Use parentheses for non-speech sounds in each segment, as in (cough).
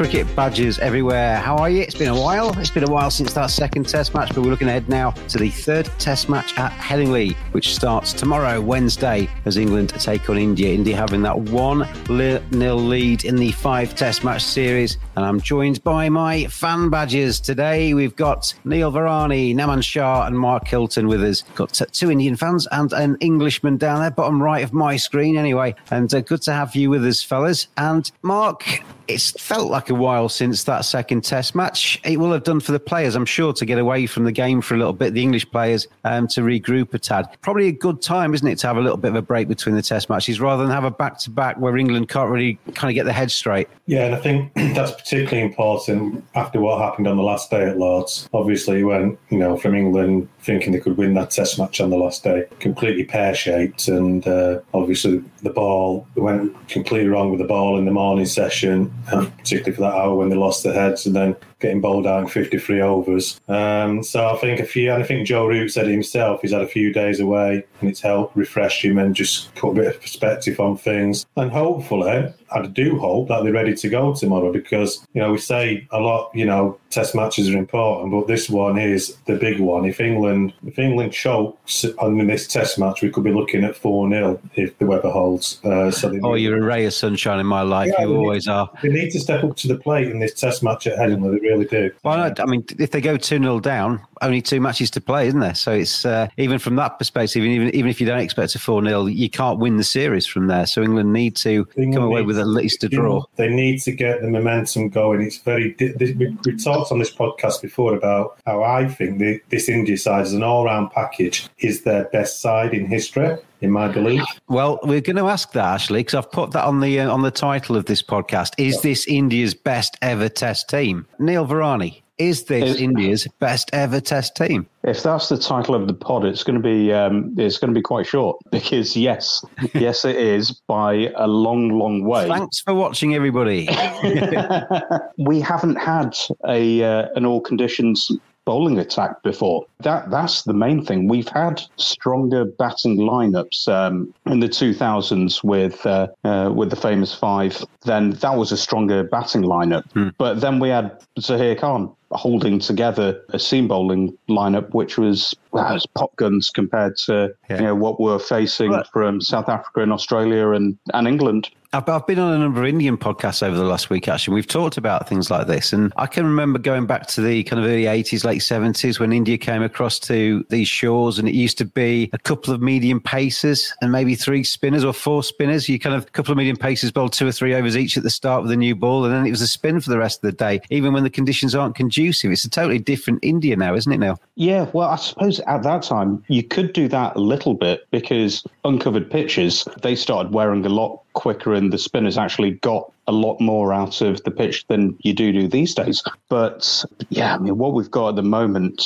Cricket badges everywhere. How are you? It's been a while. It's been a while since that second Test match, but we're looking ahead now to the third Test match at Headingley, which starts tomorrow, Wednesday, as England take on India. India having that 1 nil lead in the five Test match series. And I'm joined by my fan badges today. We've got Neil Virani, Naman Shah, and Mark Hilton with us. Got two Indian fans and an Englishman down there, bottom right of my screen, anyway. And uh, good to have you with us, fellas. And Mark, it's felt like a while since that second test match. It will have done for the players, I'm sure, to get away from the game for a little bit, the English players, um, to regroup a tad. Probably a good time, isn't it, to have a little bit of a break between the test matches rather than have a back to back where England can't really kind of get their head straight. Yeah, and I think (clears throat) that's particularly important after what happened on the last day at Lords. Obviously, when, you know, from England thinking they could win that test match on the last day, completely pear shaped. And uh, obviously, the ball went completely wrong with the ball in the morning session, particularly for that hour when they lost their heads and then getting bowled out in 53 overs. Um, so I think a few, and I think Joe Root said it himself, he's had a few days away and it's helped refresh him and just put a bit of perspective on things. And hopefully, I do hope that they're ready to go tomorrow because, you know, we say a lot, you know, test matches are important, but this one is the big one. If England if England chokes on this test match, we could be looking at 4 0 if the weather holds. Uh, so oh, you're a ray of sunshine in my life. Yeah, you always need, are. They need to step up to the plate in this test match at Headingley. Really do. Well, I mean, if they go 2 0 down, only two matches to play, isn't there? So it's uh, even from that perspective, even even if you don't expect a 4 0, you can't win the series from there. So England need to England come away with at least a draw. They need to get the momentum going. It's very. We, we talked on this podcast before about how I think the, this India side as an all round package is their best side in history in my belief. Well, we're going to ask that actually because I've put that on the uh, on the title of this podcast. Is this India's best ever Test team? Neil Virani, is this it's, India's best ever Test team? If that's the title of the pod, it's going to be um, it's going to be quite short (laughs) because yes, (laughs) yes, it is by a long, long way. Thanks for watching, everybody. (laughs) we haven't had a uh, an all conditions bowling attack before. That that's the main thing. We've had stronger batting lineups um, in the 2000s with uh, uh, with the famous five. Then that was a stronger batting lineup. Mm. But then we had Zaheer Khan holding together a seam bowling lineup, which was well, was pop guns compared to yeah. you know what we're facing from South Africa and Australia and, and England. I've, I've been on a number of Indian podcasts over the last week, actually. We've talked about things like this. And I can remember going back to the kind of early 80s, late 70s when India came across to these shores and it used to be a couple of medium paces and maybe three spinners or four spinners. You kind of, a couple of medium paces bowled two or three overs each at the start with a new ball. And then it was a spin for the rest of the day, even when the conditions aren't conducive. It's a totally different India now, isn't it now? Yeah, well, I suppose at that time you could do that a little bit because uncovered pitches, they started wearing a lot quicker and the spinners actually got a lot more out of the pitch than you do do these days. But yeah, I mean, what we've got at the moment,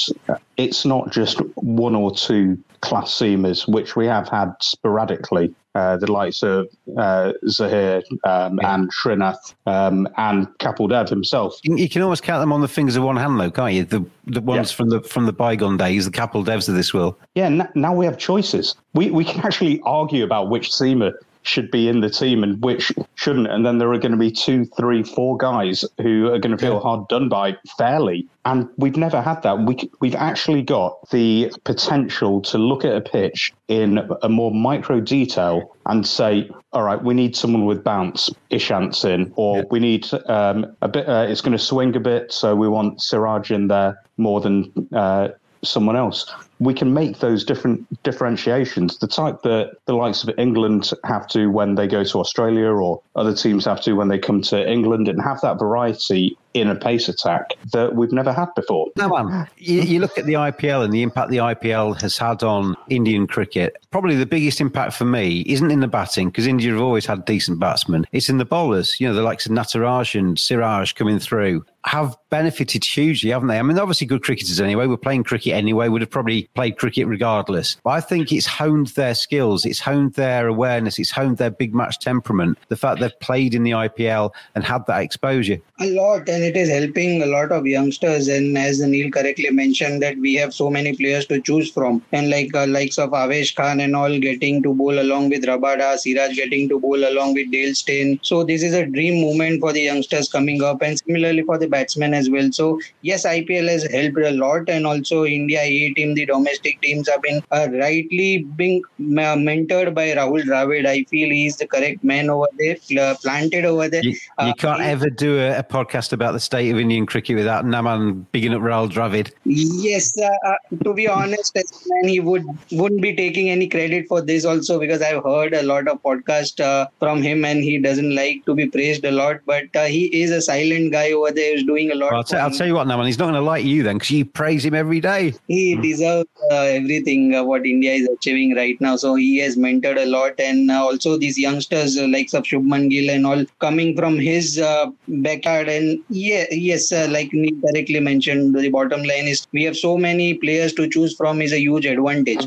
it's not just one or two class seamers, which we have had sporadically. Uh, the likes of uh, Zaheer um, yeah. and Srinath um, and Kapil Dev himself. You can almost count them on the fingers of one hand, though, can't you? The the ones yeah. from the from the bygone days, the Kapil Devs of this world. Yeah, n- now we have choices. We we can actually argue about which seamer should be in the team and which shouldn't. And then there are going to be two, three, four guys who are going to feel hard done by fairly. And we've never had that. We, we've actually got the potential to look at a pitch in a more micro detail and say, all right, we need someone with bounce, Ishant's in, or yeah. we need um, a bit, uh, it's going to swing a bit, so we want Siraj in there more than uh, someone else we can make those different differentiations, the type that the likes of England have to when they go to Australia or other teams have to when they come to England and have that variety in a pace attack that we've never had before. No, man. Um, you, you, look at the IPL and the impact the IPL has had on Indian cricket. Probably the biggest impact for me isn't in the batting because India have always had decent batsmen. It's in the bowlers. You know, the likes of Natarajan and Siraj coming through have benefited hugely, haven't they? I mean, obviously good cricketers anyway. We're playing cricket anyway. Would have probably played cricket regardless. But I think it's honed their skills, it's honed their awareness, it's honed their big match temperament. The fact they've played in the IPL and had that exposure. A lot, and it is helping a lot of youngsters. And as Neil correctly mentioned, that we have so many players to choose from, and like uh, likes of Avesh Khan and all getting to bowl along with Rabada, Siraj getting to bowl along with Dale Steyn. So this is a dream moment for the youngsters coming up, and similarly for the batsmen as well. So yes, IPL has helped a lot, and also India A team, the domestic teams have been uh, rightly being uh, mentored by Rahul Dravid. I feel he's the correct man over there, uh, planted over there. You, you uh, can't ever do a, a, podcast about the state of Indian cricket without Naman bigging up Rahul Dravid. Yes, uh, uh, to be honest, man, he would wouldn't be taking any credit for this also because I've heard a lot of podcast from him and he doesn't like to be praised a lot, but he is a silent guy over there doing a lot. Well, I'll, t- I'll tell you what, Naman, he's not going to like you then because you praise him every day. He deserves everything uh, what India is achieving right now. So he has mentored a lot, and uh, also these youngsters uh, like Shubman Gill and all coming from his backyard. And yeah, yes, like Nick directly mentioned, the bottom line is we have so many players to choose from is a huge advantage.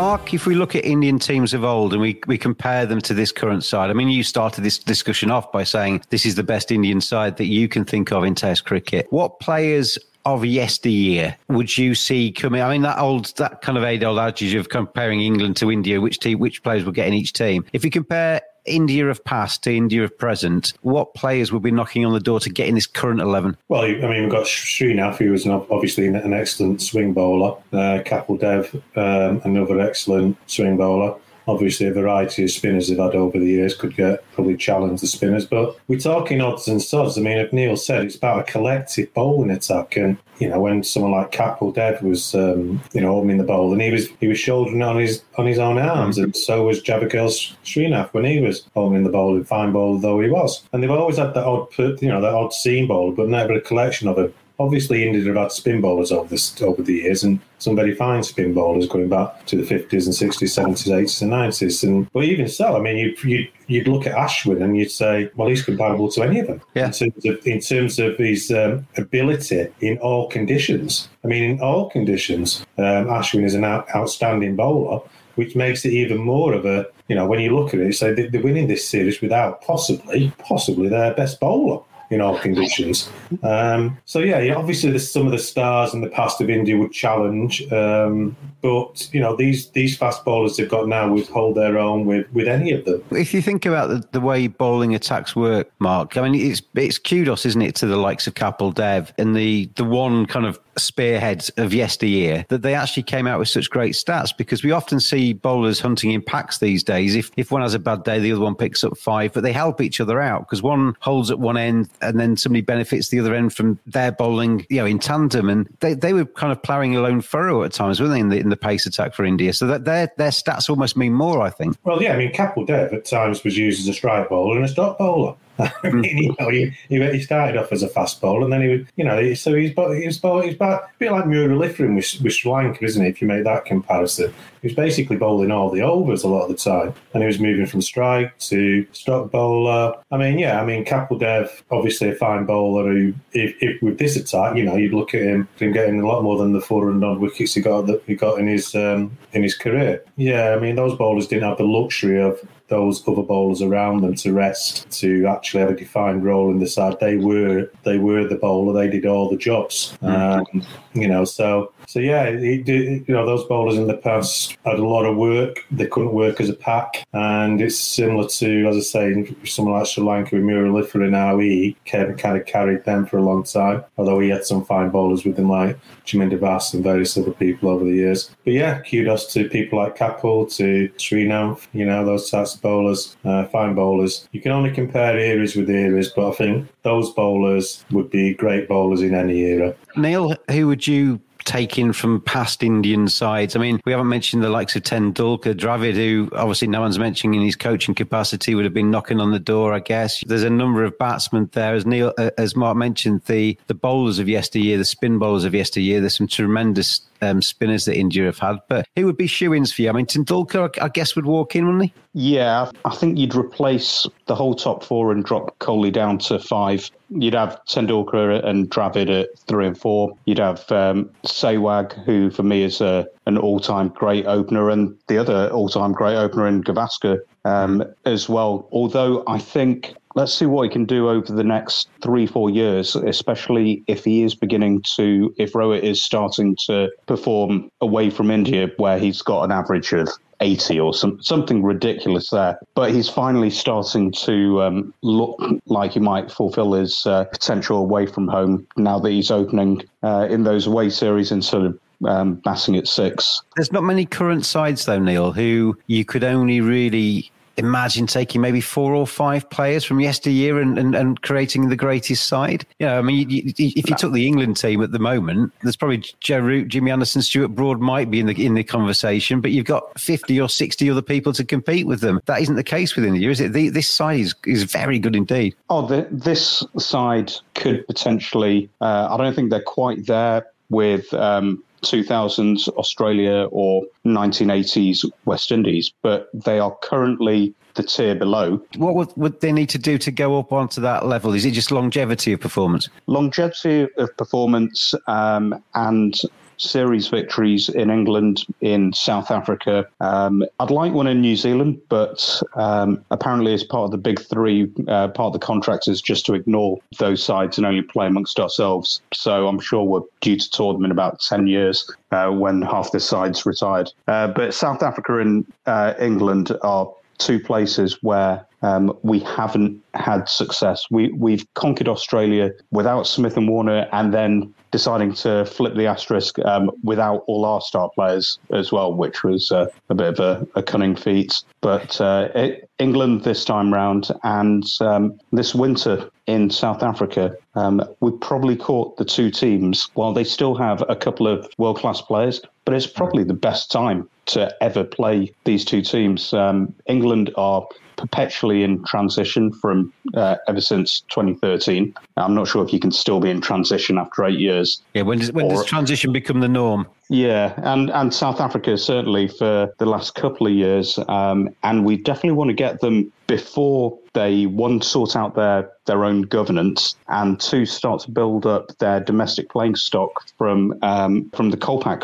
Mark, if we look at Indian teams of old and we, we compare them to this current side, I mean, you started this discussion off by saying this is the best Indian side that you can think of in Test cricket. What players of yesteryear would you see coming? I mean, that old, that kind of age old adage of comparing England to India, which team, which players will get in each team. If you compare India of past to India of present, what players will be knocking on the door to get in this current 11? Well, I mean, we've got Srinath, who was obviously an excellent swing bowler, uh, Kapil Dev, um, another excellent swing bowler obviously a variety of spinners they've had over the years could get probably challenge the spinners. But we're talking odds and sods. I mean, if Neil said it's about a collective bowling attack, and you know when someone like Kapil Dev was um, you know opening the bowl, and he was he was shouldering on his on his own arms, and so was Javagal Srinath when he was opening the bowl, in fine bowl though he was. And they've always had that odd you know that odd seam bowler, but never a collection of them. Obviously, India have had spin bowlers over, this, over the years, and some very fine spin bowlers going back to the 50s and 60s, 70s, 80s, and 90s. And but even so, I mean, you, you you'd look at Ashwin and you'd say, well, he's comparable to any of them yeah. in terms of in terms of his um, ability in all conditions. I mean, in all conditions, um, Ashwin is an out, outstanding bowler, which makes it even more of a you know when you look at it, say so they're winning this series without possibly possibly their best bowler in all conditions. Um, so yeah, yeah, obviously some of the stars in the past of India would challenge, um, but you know these these fast bowlers they've got now would hold their own with, with any of them. If you think about the, the way bowling attacks work, Mark, I mean it's it's kudos, isn't it, to the likes of Kapil Dev and the the one kind of spearheads of yesteryear that they actually came out with such great stats because we often see bowlers hunting in packs these days. If if one has a bad day, the other one picks up five, but they help each other out because one holds at one end and then somebody benefits the other end from their bowling, you know, in tandem. And they, they were kind of ploughing a lone furrow at times, weren't they, in the, in the pace attack for India? So that their their stats almost mean more, I think. Well, yeah, I mean, Kapil Dev at times was used as a strike bowler and a stock bowler. (laughs) I mean, you hmm. know, he, he started off as a fast bowler, and then he was, you know, so he's he's he's about a bit like Muralitharan with, with Sri Lanka, isn't he? If you make that comparison, he was basically bowling all the overs a lot of the time, and he was moving from strike to stock bowler. I mean, yeah, I mean, Kapil Dev, obviously a fine bowler who, if, if with this attack, you know, you'd look at him, him getting a lot more than the 400 odd wickets he got that he got in his um, in his career. Yeah, I mean, those bowlers didn't have the luxury of those other bowlers around them to rest to actually have a defined role in the side. They were they were the bowler. They did all the jobs. Mm-hmm. Um, you know, so so yeah, you know those bowlers in the past had a lot of work. They couldn't work as a pack, and it's similar to, as I say, someone like Sri Lanka with Muralitharan now. He kind of carried them for a long time, although he had some fine bowlers with him like Chaminda Vaas and various other people over the years. But yeah, kudos to people like Kapil, to Srinath, you know, those types of bowlers, uh, fine bowlers. You can only compare eras with eras, but I think those bowlers would be great bowlers in any era. Neil, who would you taken from past Indian sides. I mean, we haven't mentioned the likes of Tendulkar, Dravid, who obviously no one's mentioning in his coaching capacity, would have been knocking on the door, I guess. There's a number of batsmen there, as Neil, uh, as Mark mentioned, the the bowlers of yesteryear, the spin bowlers of yesteryear. There's some tremendous um, spinners that India have had. But who would be shoe-ins for you? I mean, Tendulkar, I guess, would walk in, wouldn't he? Yeah, I think you'd replace the whole top four and drop Kohli down to five. You'd have Tendulkar and Dravid at three and four. You'd have um, Sehwag, who for me is a, an all-time great opener, and the other all-time great opener in Gavaskar um, as well. Although I think let's see what he can do over the next three, four years, especially if he is beginning to, if Rohit is starting to perform away from India, where he's got an average of 80 or some, something ridiculous there. But he's finally starting to um, look like he might fulfill his uh, potential away from home now that he's opening uh, in those away series instead of um, batting at six. There's not many current sides, though, Neil, who you could only really imagine taking maybe four or five players from yesteryear and, and, and creating the greatest side. Yeah, I mean, you, you, if you took the England team at the moment, there's probably Joe Root, Jimmy Anderson, Stuart Broad might be in the in the conversation, but you've got 50 or 60 other people to compete with them. That isn't the case with India, is it? The, this side is, is very good indeed. Oh, the, this side could potentially, uh, I don't think they're quite there with um, 2000s Australia or 1980s West Indies, but they are currently the tier below. What would, would they need to do to go up onto that level? Is it just longevity of performance? Longevity of performance um, and series victories in England, in South Africa. Um, I'd like one in New Zealand, but um, apparently, as part of the big three, uh, part of the contract is just to ignore those sides and only play amongst ourselves. So I'm sure we're due to tour them in about 10 years uh, when half the side's retired. Uh, but South Africa and uh, England are two places where um, we haven't had success. We we've conquered Australia without Smith and Warner, and then deciding to flip the asterisk um, without all our star players as well, which was uh, a bit of a, a, cunning feat. But uh, it, England this time round, and um, this winter in South Africa, um, we probably caught the two teams while they still have a couple of world class players. But it's probably the best time to ever play these two teams. Um, England are perpetually in transition from uh, ever since 2013. I'm not sure if you can still be in transition after eight years. Yeah, when does when or, does transition become the norm? Yeah, and, and South Africa certainly for the last couple of years. Um, and we definitely want to get them before they one sort out their their own governance and two start to build up their domestic playing stock from um, from the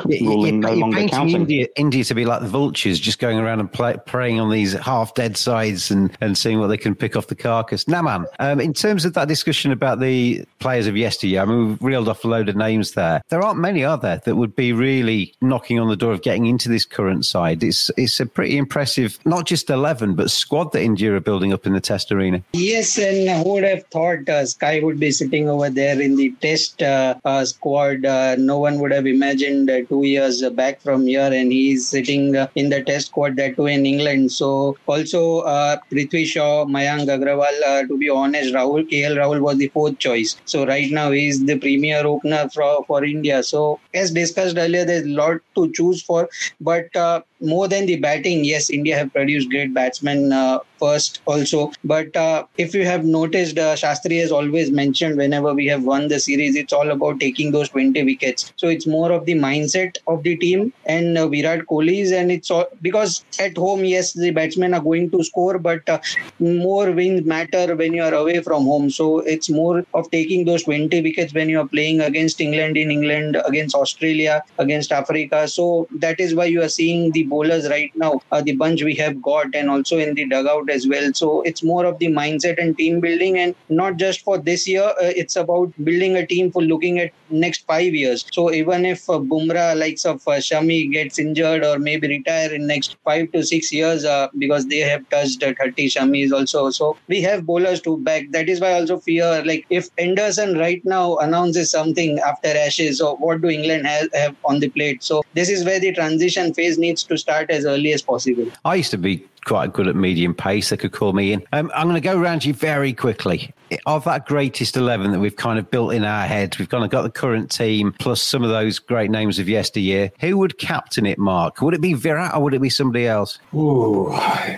Yeah, ruling you're, no you're longer painting counting. India, India to be like the vultures, just going around and play, preying on these half-dead sides and, and seeing what they can pick off the carcass. Naman, um, in terms of that discussion about the players of yesteryear, I mean, we've reeled off a load of names there. There aren't many, are there, that would be really knocking on the door of getting into this current side? It's it's a pretty impressive, not just eleven, but squad that India are building up in the Test arena. Yes, and who would have thought uh, Sky would be sitting over there in the test uh, uh, squad? Uh, no one would have imagined uh, two years back from here, and he's sitting uh, in the test squad that way in England. So also uh, Prithvi Shaw, Mayank Agrawal. To be honest, Rahul KL Rahul was the fourth choice. So right now he's the premier opener for for India. So as discussed earlier, there's a lot to choose for, but. Uh, More than the batting, yes, India have produced great batsmen uh, first also. But uh, if you have noticed, uh, Shastri has always mentioned whenever we have won the series, it's all about taking those 20 wickets. So it's more of the mindset of the team and uh, Virat Kohli's, and it's all because at home, yes, the batsmen are going to score, but uh, more wins matter when you are away from home. So it's more of taking those 20 wickets when you are playing against England in England, against Australia, against Africa. So that is why you are seeing the bowlers right now, uh, the bunch we have got, and also in the dugout as well. So it's more of the mindset and team building, and not just for this year. Uh, it's about building a team for looking at next five years. So even if uh, Bumrah, likes of uh, Shami, gets injured or maybe retire in next five to six years, uh, because they have touched uh, 30 Shamis also. So we have bowlers to back. That is why I also fear like if Anderson right now announces something after Ashes, so what do England have, have on the plate? So this is where the transition phase needs to start as early as possible. I used to be quite good at medium pace. They could call me in. Um, I'm going to go around you very quickly. Of that greatest 11 that we've kind of built in our heads, we've kind of got the current team plus some of those great names of yesteryear. Who would captain it, Mark? Would it be Virat or would it be somebody else? Ooh,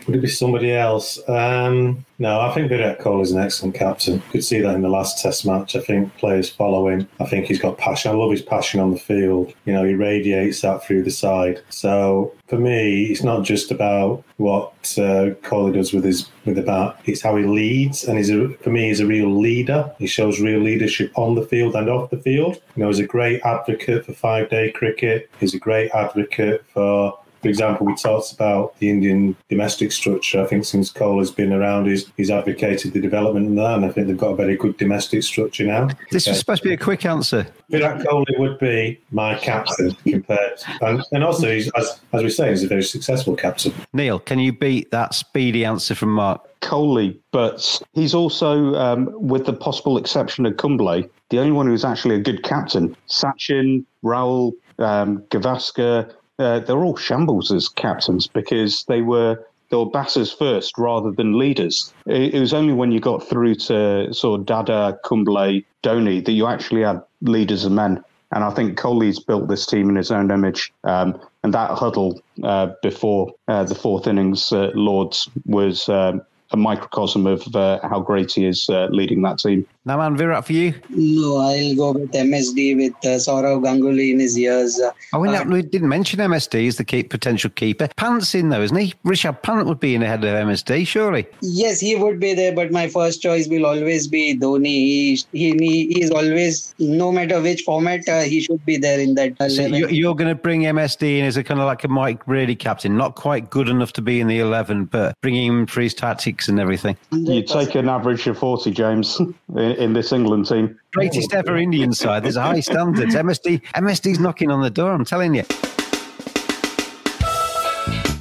would it be somebody else? Um, no, I think Virat Kohli is an excellent captain. Could see that in the last Test match. I think players follow him. I think he's got passion. I love his passion on the field. You know, he radiates that through the side. So for me, it's not just about what uh, Kohli does with his with the bat. It's how he leads, and he's a, for me, he's a real leader. He shows real leadership on the field and off the field. You know, he's a great advocate for five day cricket. He's a great advocate for for example, we talked about the Indian domestic structure. I think since Kohli has been around, he's, he's advocated the development of that, and I think they've got a very good domestic structure now. This was supposed to be a quick answer. Virat Kohli would be my captain compared, and, and also, he's, as, as we say, he's a very successful captain. Neil, can you beat that speedy answer from Mark? Kohli, but he's also, um, with the possible exception of Kumble, the only one who's actually a good captain. Sachin, Rahul, um, Gavaskar, uh, they're all shambles as captains because they were they were batters first rather than leaders. It, it was only when you got through to sort of Dada, Kumble, Dhoni that you actually had leaders and men. And I think Kohli's built this team in his own image. Um, and that huddle uh, before uh, the fourth innings, uh, Lords, was um, a microcosm of uh, how great he is leading that team. Now, man, Virat for you. No, I'll go with MSD with uh, Saurav Ganguly in his years. Uh, Oh, we, uh, we didn't mention MSD as the keep, potential keeper. Pant's in though, isn't he? Rishabh Pant would be in ahead of MSD, surely. Yes, he would be there, but my first choice will always be Dhoni. He he, he is always, no matter which format, uh, he should be there in that. So you're, you're going to bring MSD in as a kind of like a Mike Brearley captain, not quite good enough to be in the 11, but bringing him for his tactics and everything. You take an average of 40, James, (laughs) in, in this England team. Greatest ever Indian side. There's a high standards. MSD, MSD's knocking on the door. I'm telling you.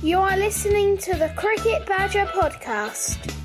You are listening to the Cricket Badger podcast.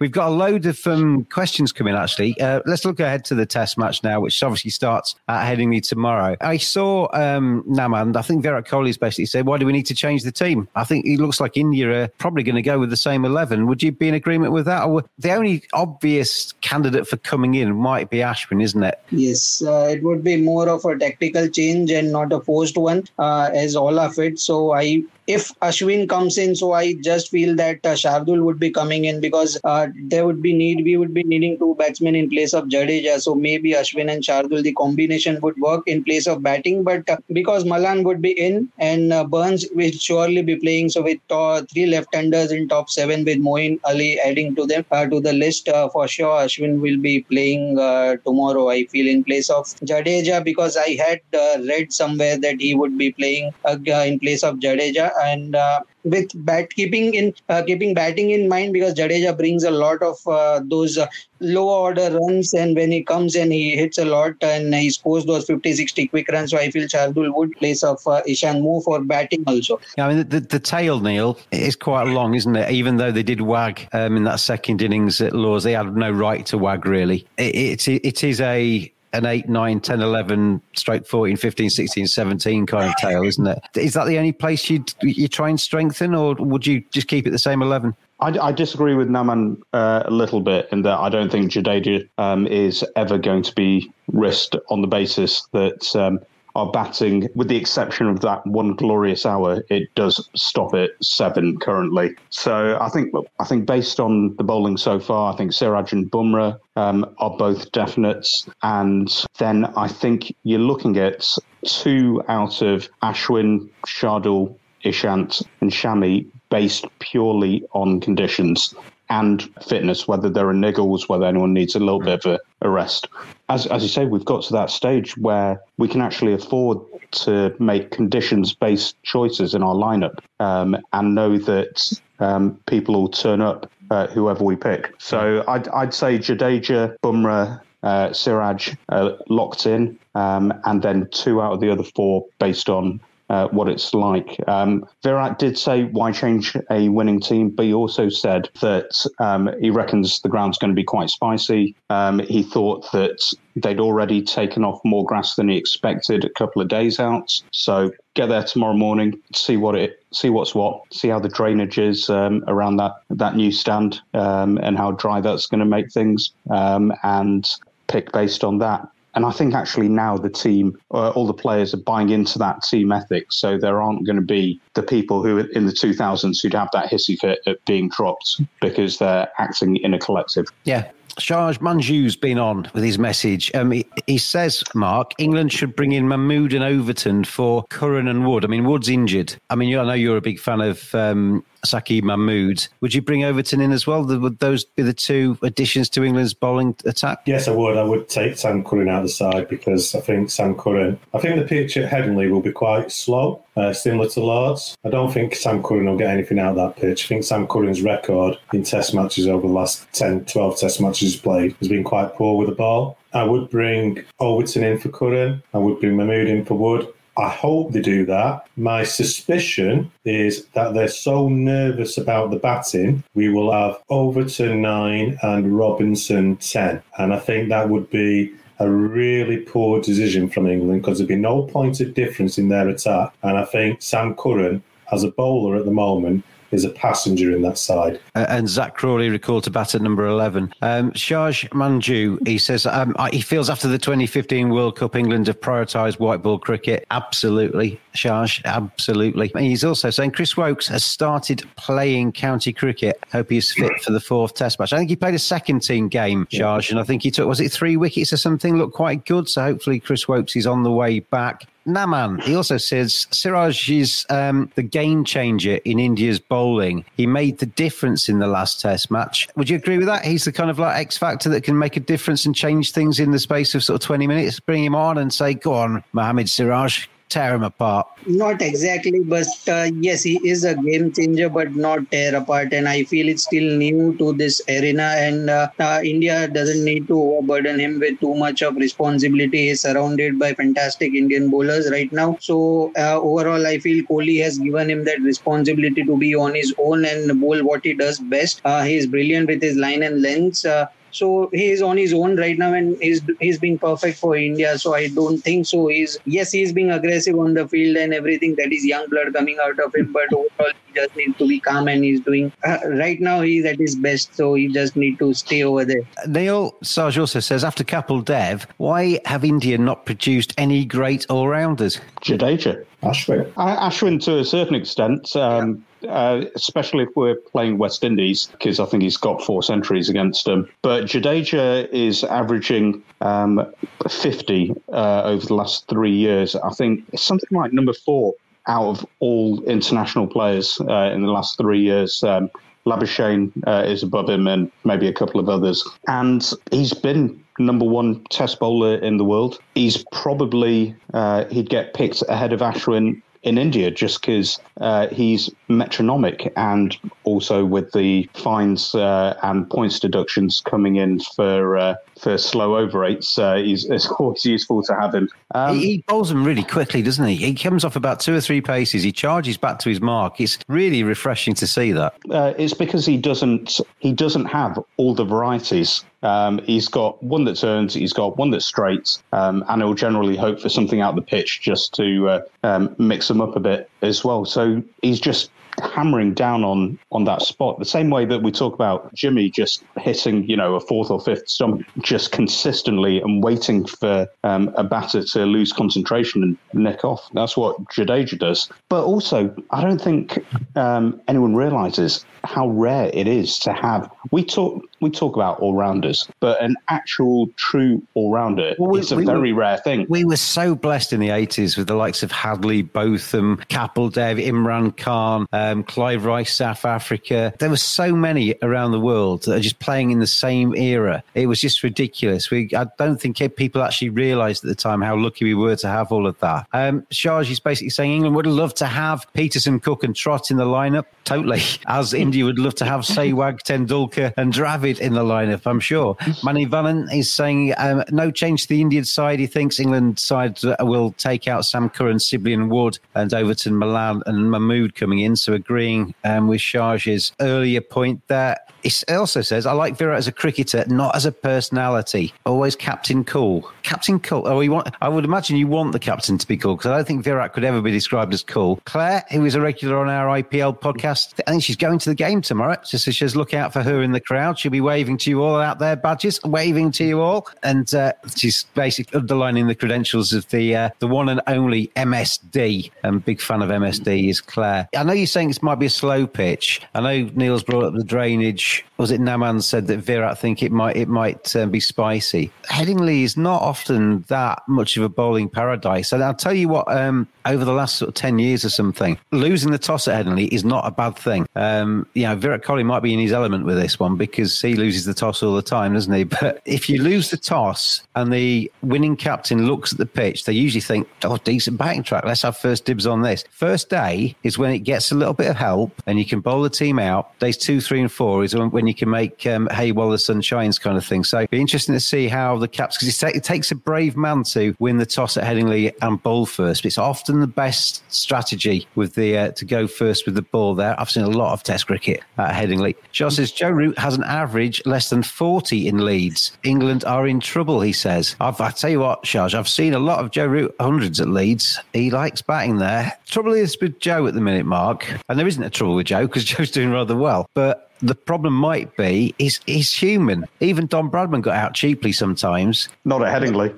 We've got a load of um, questions coming, actually. Uh, let's look ahead to the test match now, which obviously starts at Headingley tomorrow. I saw um, Naman, I think Virat Kohli's basically said, why do we need to change the team? I think it looks like India are probably going to go with the same 11. Would you be in agreement with that? Or the only obvious candidate for coming in might be Ashwin, isn't it? Yes, uh, it would be more of a tactical change and not a forced one, uh, as all of it. So I, if Ashwin comes in, so I just feel that uh, Shardul would be coming in because uh, there would be need we would be needing two batsmen in place of Jadeja. So maybe Ashwin and Shardul the combination would work in place of batting. But uh, because Malan would be in and uh, Burns will surely be playing, so with uh, three left-handers in top seven with Moeen Ali adding to them uh, to the list for sure, Ashwin will be playing tomorrow. I feel in place of Jadeja because I had read somewhere that he would be playing in place of Jadeja and with bat keeping in uh, keeping batting in mind because Jadeja brings a lot of uh, those uh, low order runs and when he comes and he hits a lot and he scores those 50 60 quick runs. So I feel Shardul would place of uh, Ishan move for batting also. Yeah, I mean the, the tail Neil is quite long isn't it? Even though they did wag um, in that second innings at Lords they had no right to wag really. It, it, it is a an 8, 9, 10, 11, straight 14, 15, 16, 17 kind of tail, isn't it? Is that the only place you'd, you try and strengthen, or would you just keep it the same 11? I, I disagree with Naman uh, a little bit in that I don't think Jadeja um, is ever going to be risked on the basis that um, our batting, with the exception of that one glorious hour, it does stop at seven currently. So I think I think based on the bowling so far, I think Siraj and Bumrah um, are both definites, and then I think you're looking at two out of Ashwin, Shardul, Ishant, and Shami based purely on conditions and fitness, whether there are niggles, whether anyone needs a little bit of a, a rest. As, as you say, we've got to that stage where we can actually afford to make conditions based choices in our lineup um, and know that um, people will turn up uh, whoever we pick. So I'd, I'd say Jadeja, Bumrah, uh, Siraj uh, locked in, um, and then two out of the other four based on uh, what it's like. Um, Virat did say, why change a winning team? But he also said that um, he reckons the ground's going to be quite spicy. Um, he thought that they'd already taken off more grass than he expected a couple of days out. So get there tomorrow morning, see what it, see what's what, see how the drainage is um, around that that new stand, um, and how dry that's going to make things, um, and pick based on that. And I think actually now the team, uh, all the players are buying into that team ethic. So there aren't going to be the people who in the 2000s who'd have that hissy fit at being dropped because they're acting in a collective. Yeah, Shaj Manju's been on with his message. Um, he, he, says, Mark, England should bring in Mahmood and Overton for Curran and Wood. I mean, Wood's injured. I mean, I know you're a big fan of um, Saqib Mahmood. Would you bring Overton in as well? Would those be the two additions to England's bowling attack? Yes, I would. I would take Sam Curran out of the side because I think Sam Curran, I think the pitch at Headingley will be quite slow, uh, similar to Lords. I don't think Sam Curran will get anything out of that pitch. I think Sam Curran's record in test matches over the last 10, 12 test matches he's played has been quite poor with the ball. I would bring Overton in for Curran. I would bring Mahmood in for Wood. I hope they do that. My suspicion is that they're so nervous about the batting, we will have Overton 9 and Robinson 10. And I think that would be a really poor decision from England because there'd be no point of difference in their attack. And I think Sam Curran, as a bowler at the moment, is a passenger in that side. Uh, and Zak Crawley recalled to bat at number 11. Um, Shaj Manju, he says um, he feels after the 2015 World Cup, England have prioritised white ball cricket. Absolutely, Shaj, absolutely. He's also saying Chris Woakes has started playing county cricket. Hope he's fit for the fourth test match. I think he played a second team game, yeah. and I think he took, was it three wickets or something? Looked quite good. So hopefully Chris Woakes is on the way back. Naman, he also says Siraj is um, the game changer in India's bowling. He made the difference in the last test match. Would you agree with that? He's the kind of like X factor that can make a difference and change things in the space of sort of 20 minutes. Bring him on and say, go on, Mohammad Siraj, tear him apart. Not exactly, but uh, yes, he is a game changer, but not tear apart. And I feel it's still new to this arena, and uh, uh, India doesn't need to overburden him with too much of responsibility. He's surrounded by fantastic Indian bowlers right now. So uh, overall, I feel Kohli has given him that responsibility to be on his own and bowl what he does best. Uh, he is brilliant with his line and lengths. So he is on his own right now, and he's he's being perfect for India. So I don't think so. He's yes, he's being aggressive on the field and everything. That is young blood coming out of him, but overall he just needs to be calm, and he's doing uh, right now. He's at his best, so he just need to stay over there. Neil Saj also says after Kapil Dev, why have India not produced any great all rounders? Jadeja. Ashwin. Ashwin to a certain extent. Um, uh, especially if we're playing West Indies, because I think he's got four centuries against them. But Jadeja is averaging um, 50 uh, over the last three years. I think something like number four out of all international players uh, in the last three years. Um, Labuschagne uh, is above him and maybe a couple of others. And he's been number one test bowler in the world. He's probably, uh, he'd get picked ahead of Ashwin in India just because uh, he's metronomic and also with the fines uh, and points deductions coming in for uh, for slow over rates, uh, he's, it's (laughs) always useful to have him. Um, he, he, bowls them really quickly, doesn't he? He comes off about two or three paces. He charges back to his mark. It's really refreshing to see that. Uh, it's because he doesn't he doesn't have all the varieties um, he's got one that turns, he's got one that's straight, um, and he'll generally hope for something out of the pitch just to uh, um, mix them up a bit as well. So he's just hammering down on on that spot. The same way that we talk about Jimmy just hitting you know a fourth or fifth stump just consistently and waiting for um, a batter to lose concentration and nick off. That's what Jadeja does. But also I don't think um, anyone realizes how rare it is to have we talk we talk about all rounders, but an actual true all rounder well, is a we very rare thing. We were so blessed in the 80s with the likes of Hadlee, Botham, Kapil Dev, Imran Khan, um, Clive Rice, South Africa. There were so many around the world that are just playing in the same era. It was just ridiculous. We, I don't think people actually realised at the time how lucky we were to have all of that. Um, is basically saying England would love to have Pietersen, Cook, and Trott in the lineup. Totally. (laughs) As India would love to have Sehwag, Tendulkar, and Dravid in the lineup, I'm sure. Manny Vallen is saying um, no change to the Indian side. He thinks England side will take out Sam Curran, Sibley and Wood, and Overton, Malan, and Mahmood coming in. So agreeing um, with Shaj's earlier point there. It also says, I like Virat as a cricketer, not as a personality. Always captain cool. Captain cool. Oh, you want, I would imagine you want the captain to be cool because I don't think Virat could ever be described as cool. Claire, who is a regular on our IPL podcast, I think she's going to the game tomorrow. So she says, look out for her in the crowd. She'll be waving to you all out there, badges, waving to you all. And uh, she's basically underlining the credentials of the uh, the one and only MSD. I'm a big fan of MSD, is Claire. I know you're saying this might be a slow pitch. I know Neil's brought up the drainage. Was it Naman said that Virat think it might it might um, be spicy? Headingley is not often that much of a bowling paradise. And I'll tell you what, um, over the last sort of 10 years or something, losing the toss at Headingley is not a bad thing. Um, you know, Virat Kohli might be in his element with this one because he loses the toss all the time, doesn't he? (laughs) But if you lose the toss and the winning captain looks at the pitch, they usually think, oh, decent batting track. Let's have first dibs on this. First day is when it gets a little bit of help and you can bowl the team out. Days two, three, and four is when you can make um, hay while the sun shines kind of thing. So be interesting to see how the caps, because it, it, takes a brave man to win the toss at Headingley and bowl first. But it's often the best strategy with the uh, to go first with the ball there. I've seen a lot of Test cricket at Headingley. Shaw says Joe Root has an average less than 40 in Leeds. England are in trouble, he says. I've, I tell you what, Shaj, I've seen a lot of Joe Root hundreds at Leeds. He likes batting there. Trouble is with Joe at the minute, Mark, and there isn't a trouble with Joe because (laughs) Joe's doing rather well. But the problem might be is he's human. Even Don Bradman got out cheaply sometimes. Not at Headingley.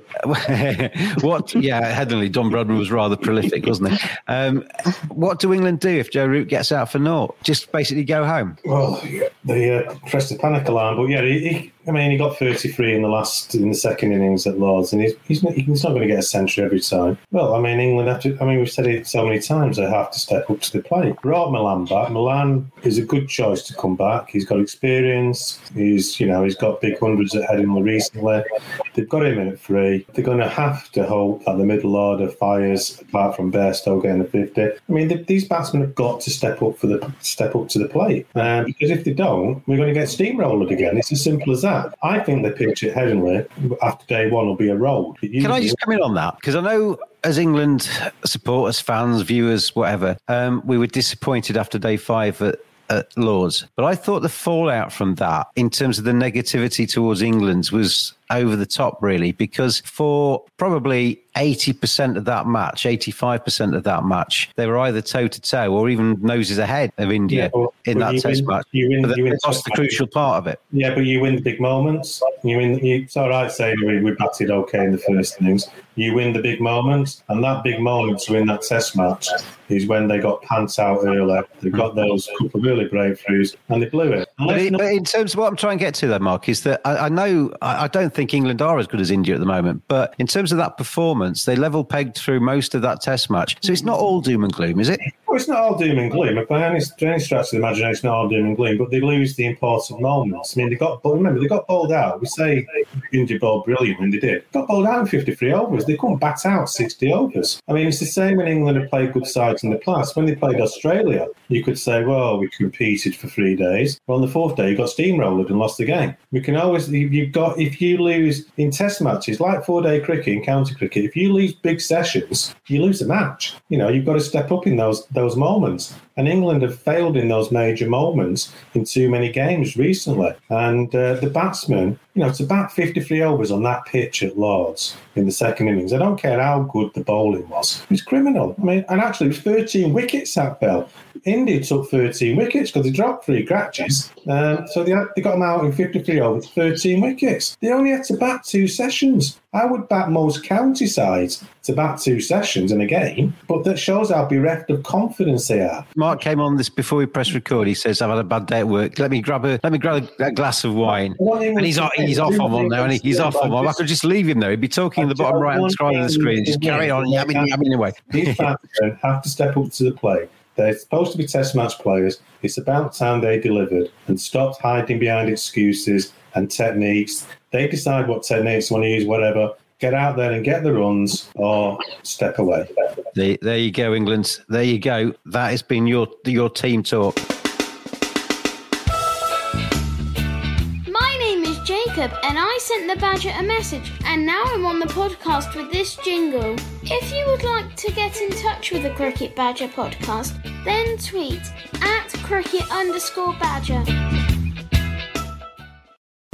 (laughs) what? Yeah, at Headingley. Don Bradman was rather prolific, wasn't he? Um, what do England do if Joe Root gets out for naught? Just basically go home. Well, they uh, press the panic alarm. But yeah, he, he, I mean, he got 33 in the last in the second innings at Lords, and he's he's not, going to get a century every time. Well, I mean, England have to. I mean, we've said it so many times. They have to step up to the plate. Brought Malan back. Malan is a good choice to come back. He's got experience. He's you know he's got big hundreds at Headingley recently. They've got him in at three. They're going to have to hope that the middle order fires apart from Bairstow getting a 50. I mean, the, these batsmen have got to step up for the step up to the plate um, because if they don't, we're going to get steamrolled again. It's as simple as that that. I think the pitch at Headingley after day one will be a road. Can I just come in on that? Because I know as England supporters, fans, viewers, whatever, um, we were disappointed after day five at at Lords. But I thought the fallout from that, in terms of the negativity towards England, was over the top, really, because for probably 80% of that match, 85% of that match, they were either toe to toe or even noses ahead of India Yeah, but- in but that test win- match. you win- but you win lost the test crucial part of it. Yeah, but you win the big moments. You win. You, it's all right saying we, we batted okay in the first innings. You win the big moments, and that big moment to win that Test match is when they got pants out early. They got those couple of early breakthroughs, and they blew it. But, it, not- but in terms of what I'm trying to get to, though, Mark, is that I, I know I, I don't think England are as good as India at the moment. But in terms of that performance, they level pegged through most of that Test match. So it's not all doom and gloom, is it? Well, it's not all doom and gloom. By any, any stretch of the imagination, all doom and gloom. But they lose the important moments. I mean, they got. But remember, they got bowled out. We say India bowled brilliant when they did. Got bowled out in 53 overs. They couldn't bat out 60 overs. I mean, it's the same when England have played good sides in the past. When they played Australia, you could say, well, we competed for three days. Well, on the fourth day, you got steamrolled and lost the game. We can always. You've got if you lose in Test matches like four-day cricket and county cricket. If you lose big sessions, you lose a match. You know, you've got to step up in those those moments. And England have failed in those major moments in too many games recently. And uh, the batsmen, you know, to bat 53 overs on that pitch at Lords in the second innings, I don't care how good the bowling was, it's criminal. I mean, and actually, it was 13 wickets that fell. India took 13 wickets because they dropped three catches. Um, so they, had, they got them out in 53 overs, 13 wickets. They only had to bat two sessions. I would bat most county sides to bat two sessions in a game, but that shows how bereft of confidence they are. Mark came on this before we press record. He says, "I've had a bad day at work. Let me grab a let me grab a, a glass of wine." And he's off, he's off on one now, and he's off on one. I could just leave him there. He'd be talking in the bottom right hand side of the screen. Just carry on yamming, yamming away. These have to step up to the plate. They're supposed to be test match players. It's about time they delivered and stopped hiding behind excuses and techniques. They decide what techniques they want to use, whatever. Get out there and get the runs or step away. There, there you go, England. There you go. That has been your your team talk. My name is Jacob, and I sent the Badger a message, and now I'm on the podcast with this jingle. If you would like to get in touch with the Cricket Badger podcast, then tweet at cricket underscore badger.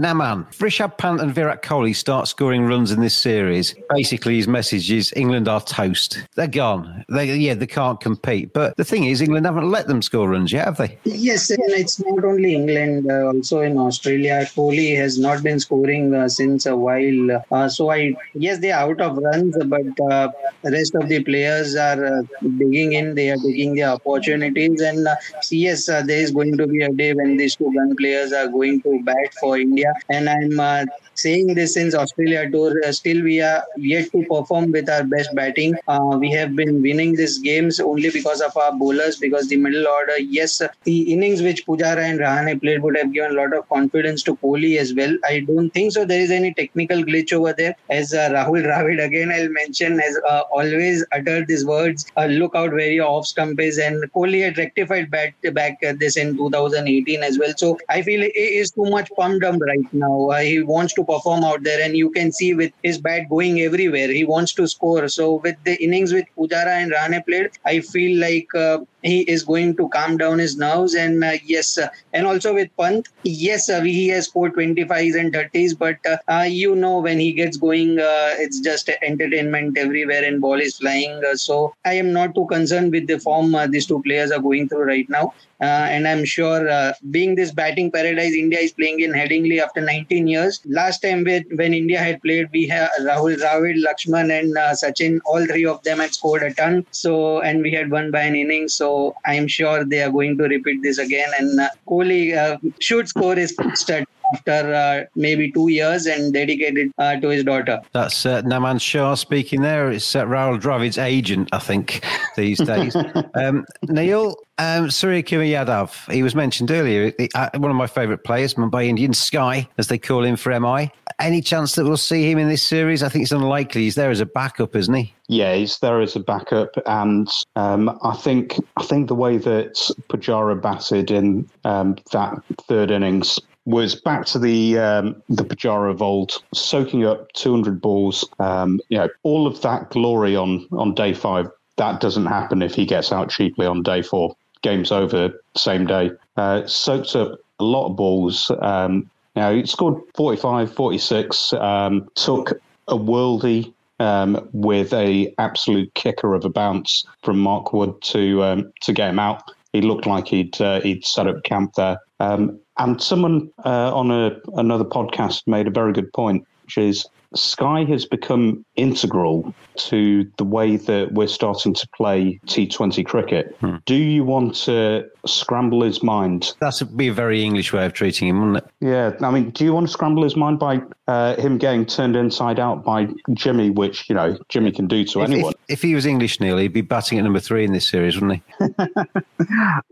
Now, man, Rishabh Pant and Virat Kohli start scoring runs in this series. Basically, his message is England are toast. They're gone. They, yeah, they can't compete. But the thing is, England haven't let them score runs yet, have they? Yes, and it's not only England, uh, also in Australia. Kohli has not been scoring uh, since a while. Uh, so I, yes, they are out of runs, but uh, rest of the players are uh, digging in. They are taking their opportunities, and uh, yes, uh, there is going to be a day when these two gun players are going to bat for India. And I'm saying this since Australia tour. Still, we are yet to perform with our best batting. We have been winning these games only because of our bowlers. Because the middle order, yes, the innings which Pujara and Rahane played would have given a lot of confidence to Kohli as well. I don't think so. There is any technical glitch over there. As uh, Rahul (laughs) Dravid again, I'll mention has uh, always uttered these words. Look out where your off stump is, and Kohli had rectified back back uh, this in 2018 as well. So I feel he is too much pumped up right now. Uh, he wants to perform out there, and you can see with his bat going everywhere. He wants to score. So with the innings with Pujara and Rahane played, I feel like uh, he is going to calm down his nerves. And uh, yes, uh, and also with Pant, yes, uh, he has scored 25s and 30s, but uh, uh, you know when he gets going, uh, it's just entertainment everywhere, and ball is flying. So I am not too concerned with the form these two players are going through right now. Uh, and I'm sure, uh, being this batting paradise, India is playing in Headingley after 19 years. Last time when, when India had played, we had Rahul Dravid, Lakshman, and uh, Sachin. All three of them had scored a ton. So, and we had won by an innings. So, I'm sure they are going to repeat this again. And uh, Kohli should score his uh, after uh, maybe two years and dedicated uh, to his daughter. That's uh, Naman Shah speaking there. It's uh, Rahul Dravid's agent, I think, (laughs) these days. (laughs) um, Neil, um, Surya Kumar Yadav, he was mentioned earlier, the- uh, one of my favourite players, Mumbai Indian Sky, as they call him for MI. Any chance that we'll see him in this series? I think it's unlikely. He's there as a backup, isn't he? Yeah, he's there as a backup, and um, I think I think the way that Pujara batted in um, that third innings was back to the um, the Pujara of old, soaking up 200 balls. Um, you know, all of that glory on on day five. That doesn't happen if he gets out cheaply on day four. Game's over same day. Uh, soaked up a lot of balls. Um, know, he scored 45, 46, um, took a worldie um, with a absolute kicker of a bounce from Mark Wood to um, to get him out. He looked like he'd uh, he'd set up camp there. Um, and someone uh, on a, another podcast made a very good point, which is Sky has become integral to the way that we're starting to play T20 cricket. Hmm. Do you want to scramble his mind? That's be a very English way of treating him, wouldn't it? Yeah, I mean, do you want to scramble his mind by uh, him getting turned inside out by Jimmy, which, you know, Jimmy can do to If, anyone? if, if he was English, Neil, he'd be batting at number three in this series, wouldn't he? (laughs)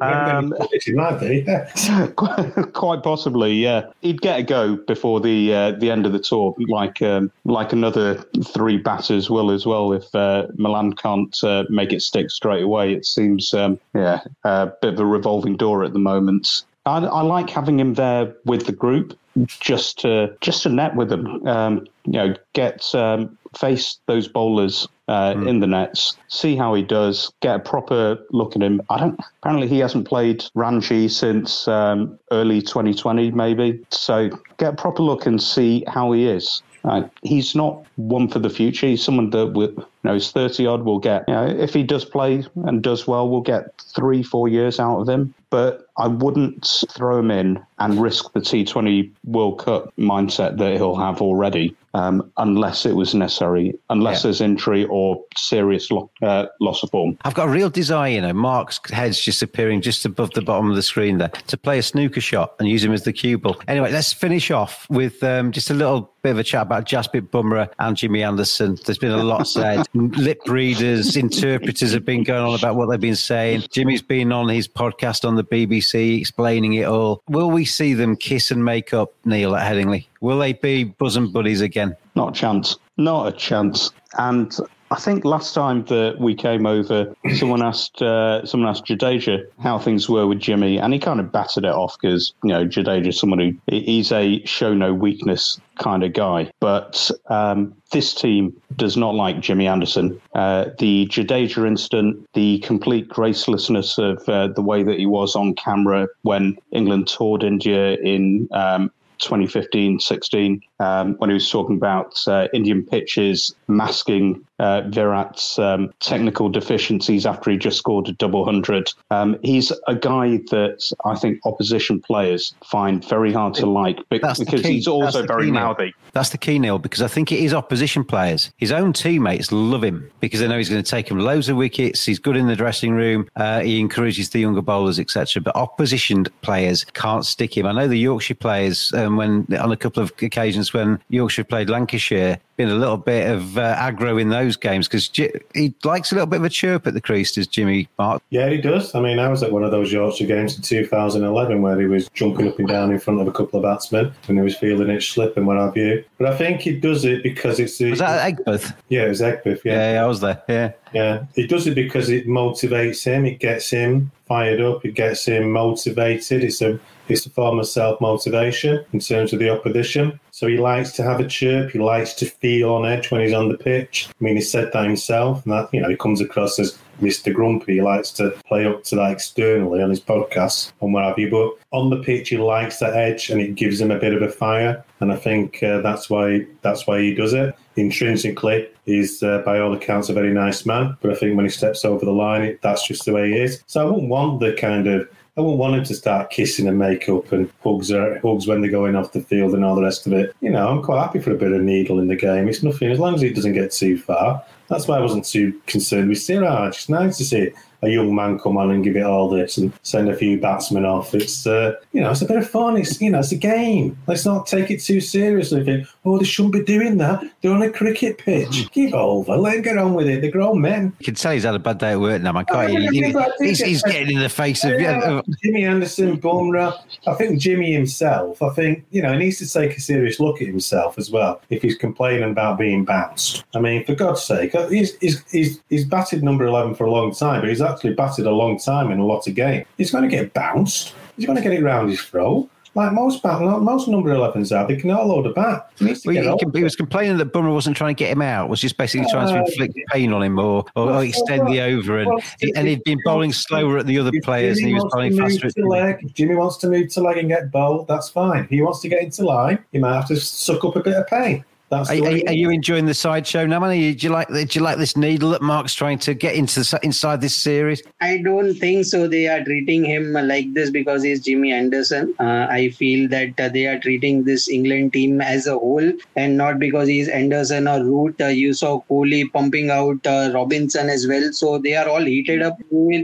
Um, It might be. yeah. quite, quite possibly, yeah. He'd get a go before the uh, the end of the tour, like um, like another three batters will as well. If uh, Malan can't uh, make it stick straight away, it seems um, yeah a bit of a revolving door at the moment. I, I like having him there with the group, just to just to net with them. Um, you know, get um, face those bowlers uh, in the nets, see how he does, get a proper look at him. I don't. Apparently, he hasn't played Ranji since um, early 2020, maybe. So get a proper look and see how he is. Uh, he's not one for the future. He's someone that will, you know, is 30 odd. We'll get, you know, if he does play and does well, we'll get three, four years out of him. But I wouldn't throw him in and risk the T20 World Cup mindset that he'll have already, um, unless it was necessary, unless Yeah. there's injury or serious lo- uh, loss of form. I've got a real desire, you know, Mark's head's just appearing just above the bottom of the screen there, to play a snooker shot and use him as the cue ball. Anyway, let's finish off with um, just a little bit of a chat about Jasprit Bumrah and Jimmy Anderson. There's been a lot (laughs) said. Lip readers, interpreters have been going on about what they've been saying. Jimmy's been on his podcast on the BBC explaining it all. Will we see them kiss and make up, Neil, at Headingley? Will they be bosom buddies again? Not a chance. Not a chance. And I think last time that we came over, someone asked uh, someone asked Jadeja how things were with Jimmy, and he kind of battered it off because you know Jadeja's someone who he's a show no weakness kind of guy. But um, this team does not like Jimmy Anderson. Uh, the Jadeja incident, the complete gracelessness of uh, the way that he was on camera when England toured India in. Um, 2015 16 um, when he was talking about uh, Indian pitches masking uh, Virat's um, technical deficiencies after he just scored a double hundred. Um, he's a guy that I think opposition players find very hard to like because he's also very key, mouthy. That's the key, Neil, because I think it is opposition players. His own teammates love him because they know he's going to take him loads of wickets. He's good in the dressing room. Uh, he encourages the younger bowlers, etc. But opposition players can't stick him. I know the Yorkshire players, um, when on a couple of occasions when Yorkshire played Lancashire, been a little bit of uh, aggro in those games because he likes a little bit of a chirp at the crease, does Jimmy Mark? Yeah, he does. I mean, I was at one of those Yorkshire games in 2011 where he was jumping up and down in front of a couple of batsmen when he was feeling it slip and what have you. But I think he does it because it's. Was that at Egbert? Yeah, it was Egbert, yeah. Yeah, yeah, I was there. Yeah. Yeah, he does it because it motivates him. It gets him fired up. It gets him motivated. It's a it's a form of self motivation in terms of the opposition. So he likes to have a chirp. He likes to feel on edge when he's on the pitch. I mean, he said that himself, and that you know he comes across as Mr. Grumpy. He likes to play up to that externally on his podcasts and what have you. But on the pitch, he likes that edge, and it gives him a bit of a fire. And I think uh, that's why that's why he does it. Intrinsically, he's uh, by all accounts a very nice man. But I think when he steps over the line, it, that's just the way he is. So I wouldn't want the kind of I wouldn't want him to start kissing and makeup and hugs or hugs when they're going off the field and all the rest of it. You know, I'm quite happy for a bit of needle in the game. It's nothing as long as he doesn't get too far. That's why I wasn't too concerned with Siraj. It's nice to see a young man come on and give it all this and send a few batsmen off. It's uh, you know, it's a bit of fun. It's you know, it's a game. Let's not take it too seriously. Think, oh, they shouldn't be doing that. They're on a cricket pitch. Give over. Let them get on with it. They're grown men. You can tell he's had a bad day at work now, man. Can't you? yeah, but I think He's, he's getting in the face of. Yeah, Jimmy Anderson, Bumrah. I think Jimmy himself. I think you know he needs to take a serious look at himself as well. If he's complaining about being bounced, I mean, for God's sake, uh, he's he's he's, he's batted number eleven for a long time, but he's actually batted a long time in a lot of games. He's going to get bounced. He's going to get it round his throat. like most bat, most number 11s are, they can all load a bat. He, well, he, he, was complaining that Bumrah wasn't trying to get him out, was just basically trying to uh, inflict pain on him or, or, or extend the over. And, and he'd been bowling slower at the other players and he was bowling faster. To leg, if Jimmy wants to move to leg and get bowled, that's fine. If he wants to get into line, he might have to suck up a bit of pain. That's are, are, are, you enjoying the sideshow now, man? Do you like do you like this needle that Mark's trying to get into the, inside this series? I don't think so. They are treating him like this because he's Jimmy Anderson. Uh, I feel that uh, they are treating this England team as a whole and not because he's Anderson or Root. Uh, you saw Kohli pumping out uh, Robinson as well, so they are all heated up.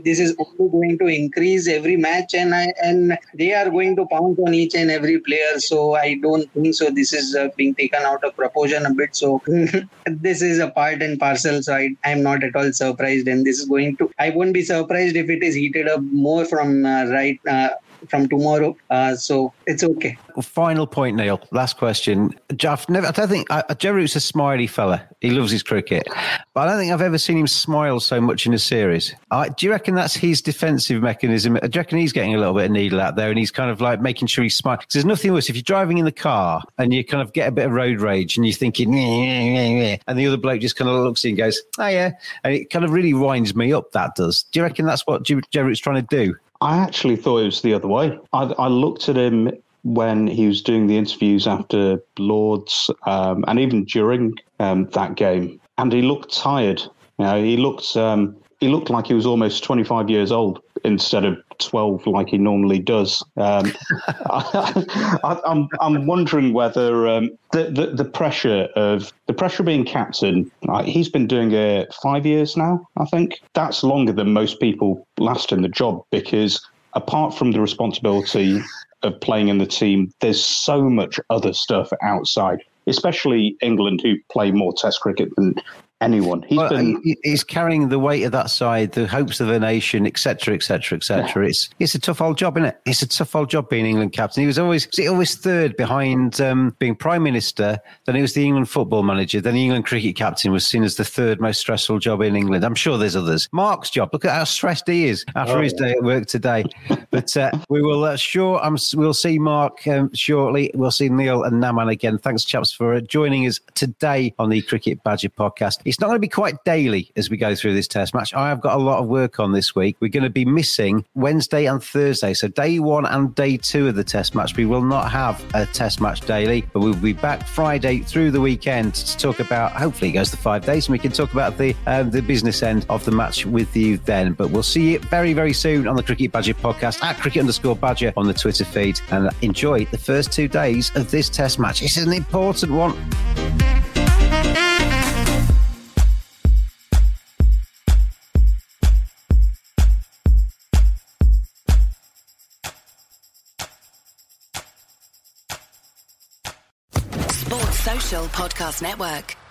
This is only going to increase every match, and I, and they are going to pounce on each and every player. So I don't think so. This is uh, being taken out of proportion proportion a bit. So (laughs) this is a part and parcel. So I, I'm not at all surprised. And this is going to, I won't be surprised if it is heated up more from uh, right uh, from tomorrow. Uh, so it's okay. Final point, Neil. Last question. Jeff, never, I don't think uh, Joe Root's a smiley fella. He loves his cricket, but I don't think I've ever seen him smile so much in a series. Uh, do you reckon that's his defensive mechanism? Do you reckon he's getting a little bit of needle out there and he's kind of like making sure he's smiling? Because there's nothing worse if you're driving in the car and you kind of get a bit of road rage and you're thinking, and the other bloke just kind of looks at you and goes, oh yeah, and it kind of really winds me up. That does. Do you reckon that's what Joe trying to do? I actually thought it was the other way. I, I looked at him when he was doing the interviews after Lords um, and even during um, that game, and he looked tired. You know, he looked um, he looked like he was almost 25 years old instead of 12 like he normally does. Um, (laughs) I, am I'm, I'm wondering whether um, the, the, the pressure of the pressure being captain. Like, he's been doing it five years now. I think that's longer than most people last in the job because apart from the responsibility of playing in the team, there's so much other stuff outside especially England, who play more Test cricket than anyone. He's well, been he's carrying the weight of that side, the hopes of the nation, etc., etc., etc. It's it's a tough old job, isn't it? It's a tough old job being England captain. He was always was he always third behind um, being prime minister. Then he was the England football manager. Then the England cricket captain was seen as the third most stressful job in England. I'm sure there's others. Mark's job. Look at how stressed he is after oh, his day at work today. (laughs) but uh, we will uh, sure I'm, we'll see Mark um, shortly. We'll see Neil and Naman again. Thanks, chaps, for uh, joining us today on the Cricket Badger podcast. It's not going to be quite daily as we go through this test match. I have got a lot of work on this week. We're going to be missing Wednesday and Thursday. So, day one and day two of the test match, we will not have a test match daily, but we'll be back Friday through the weekend to talk about, hopefully, it goes to five days and we can talk about the, um, the business end of the match with you then. But we'll see you very, very soon on the Cricket Badger podcast at cricket underscore badger on the Twitter feed and enjoy the first two days of this test match. It's an important one. Podcast Network.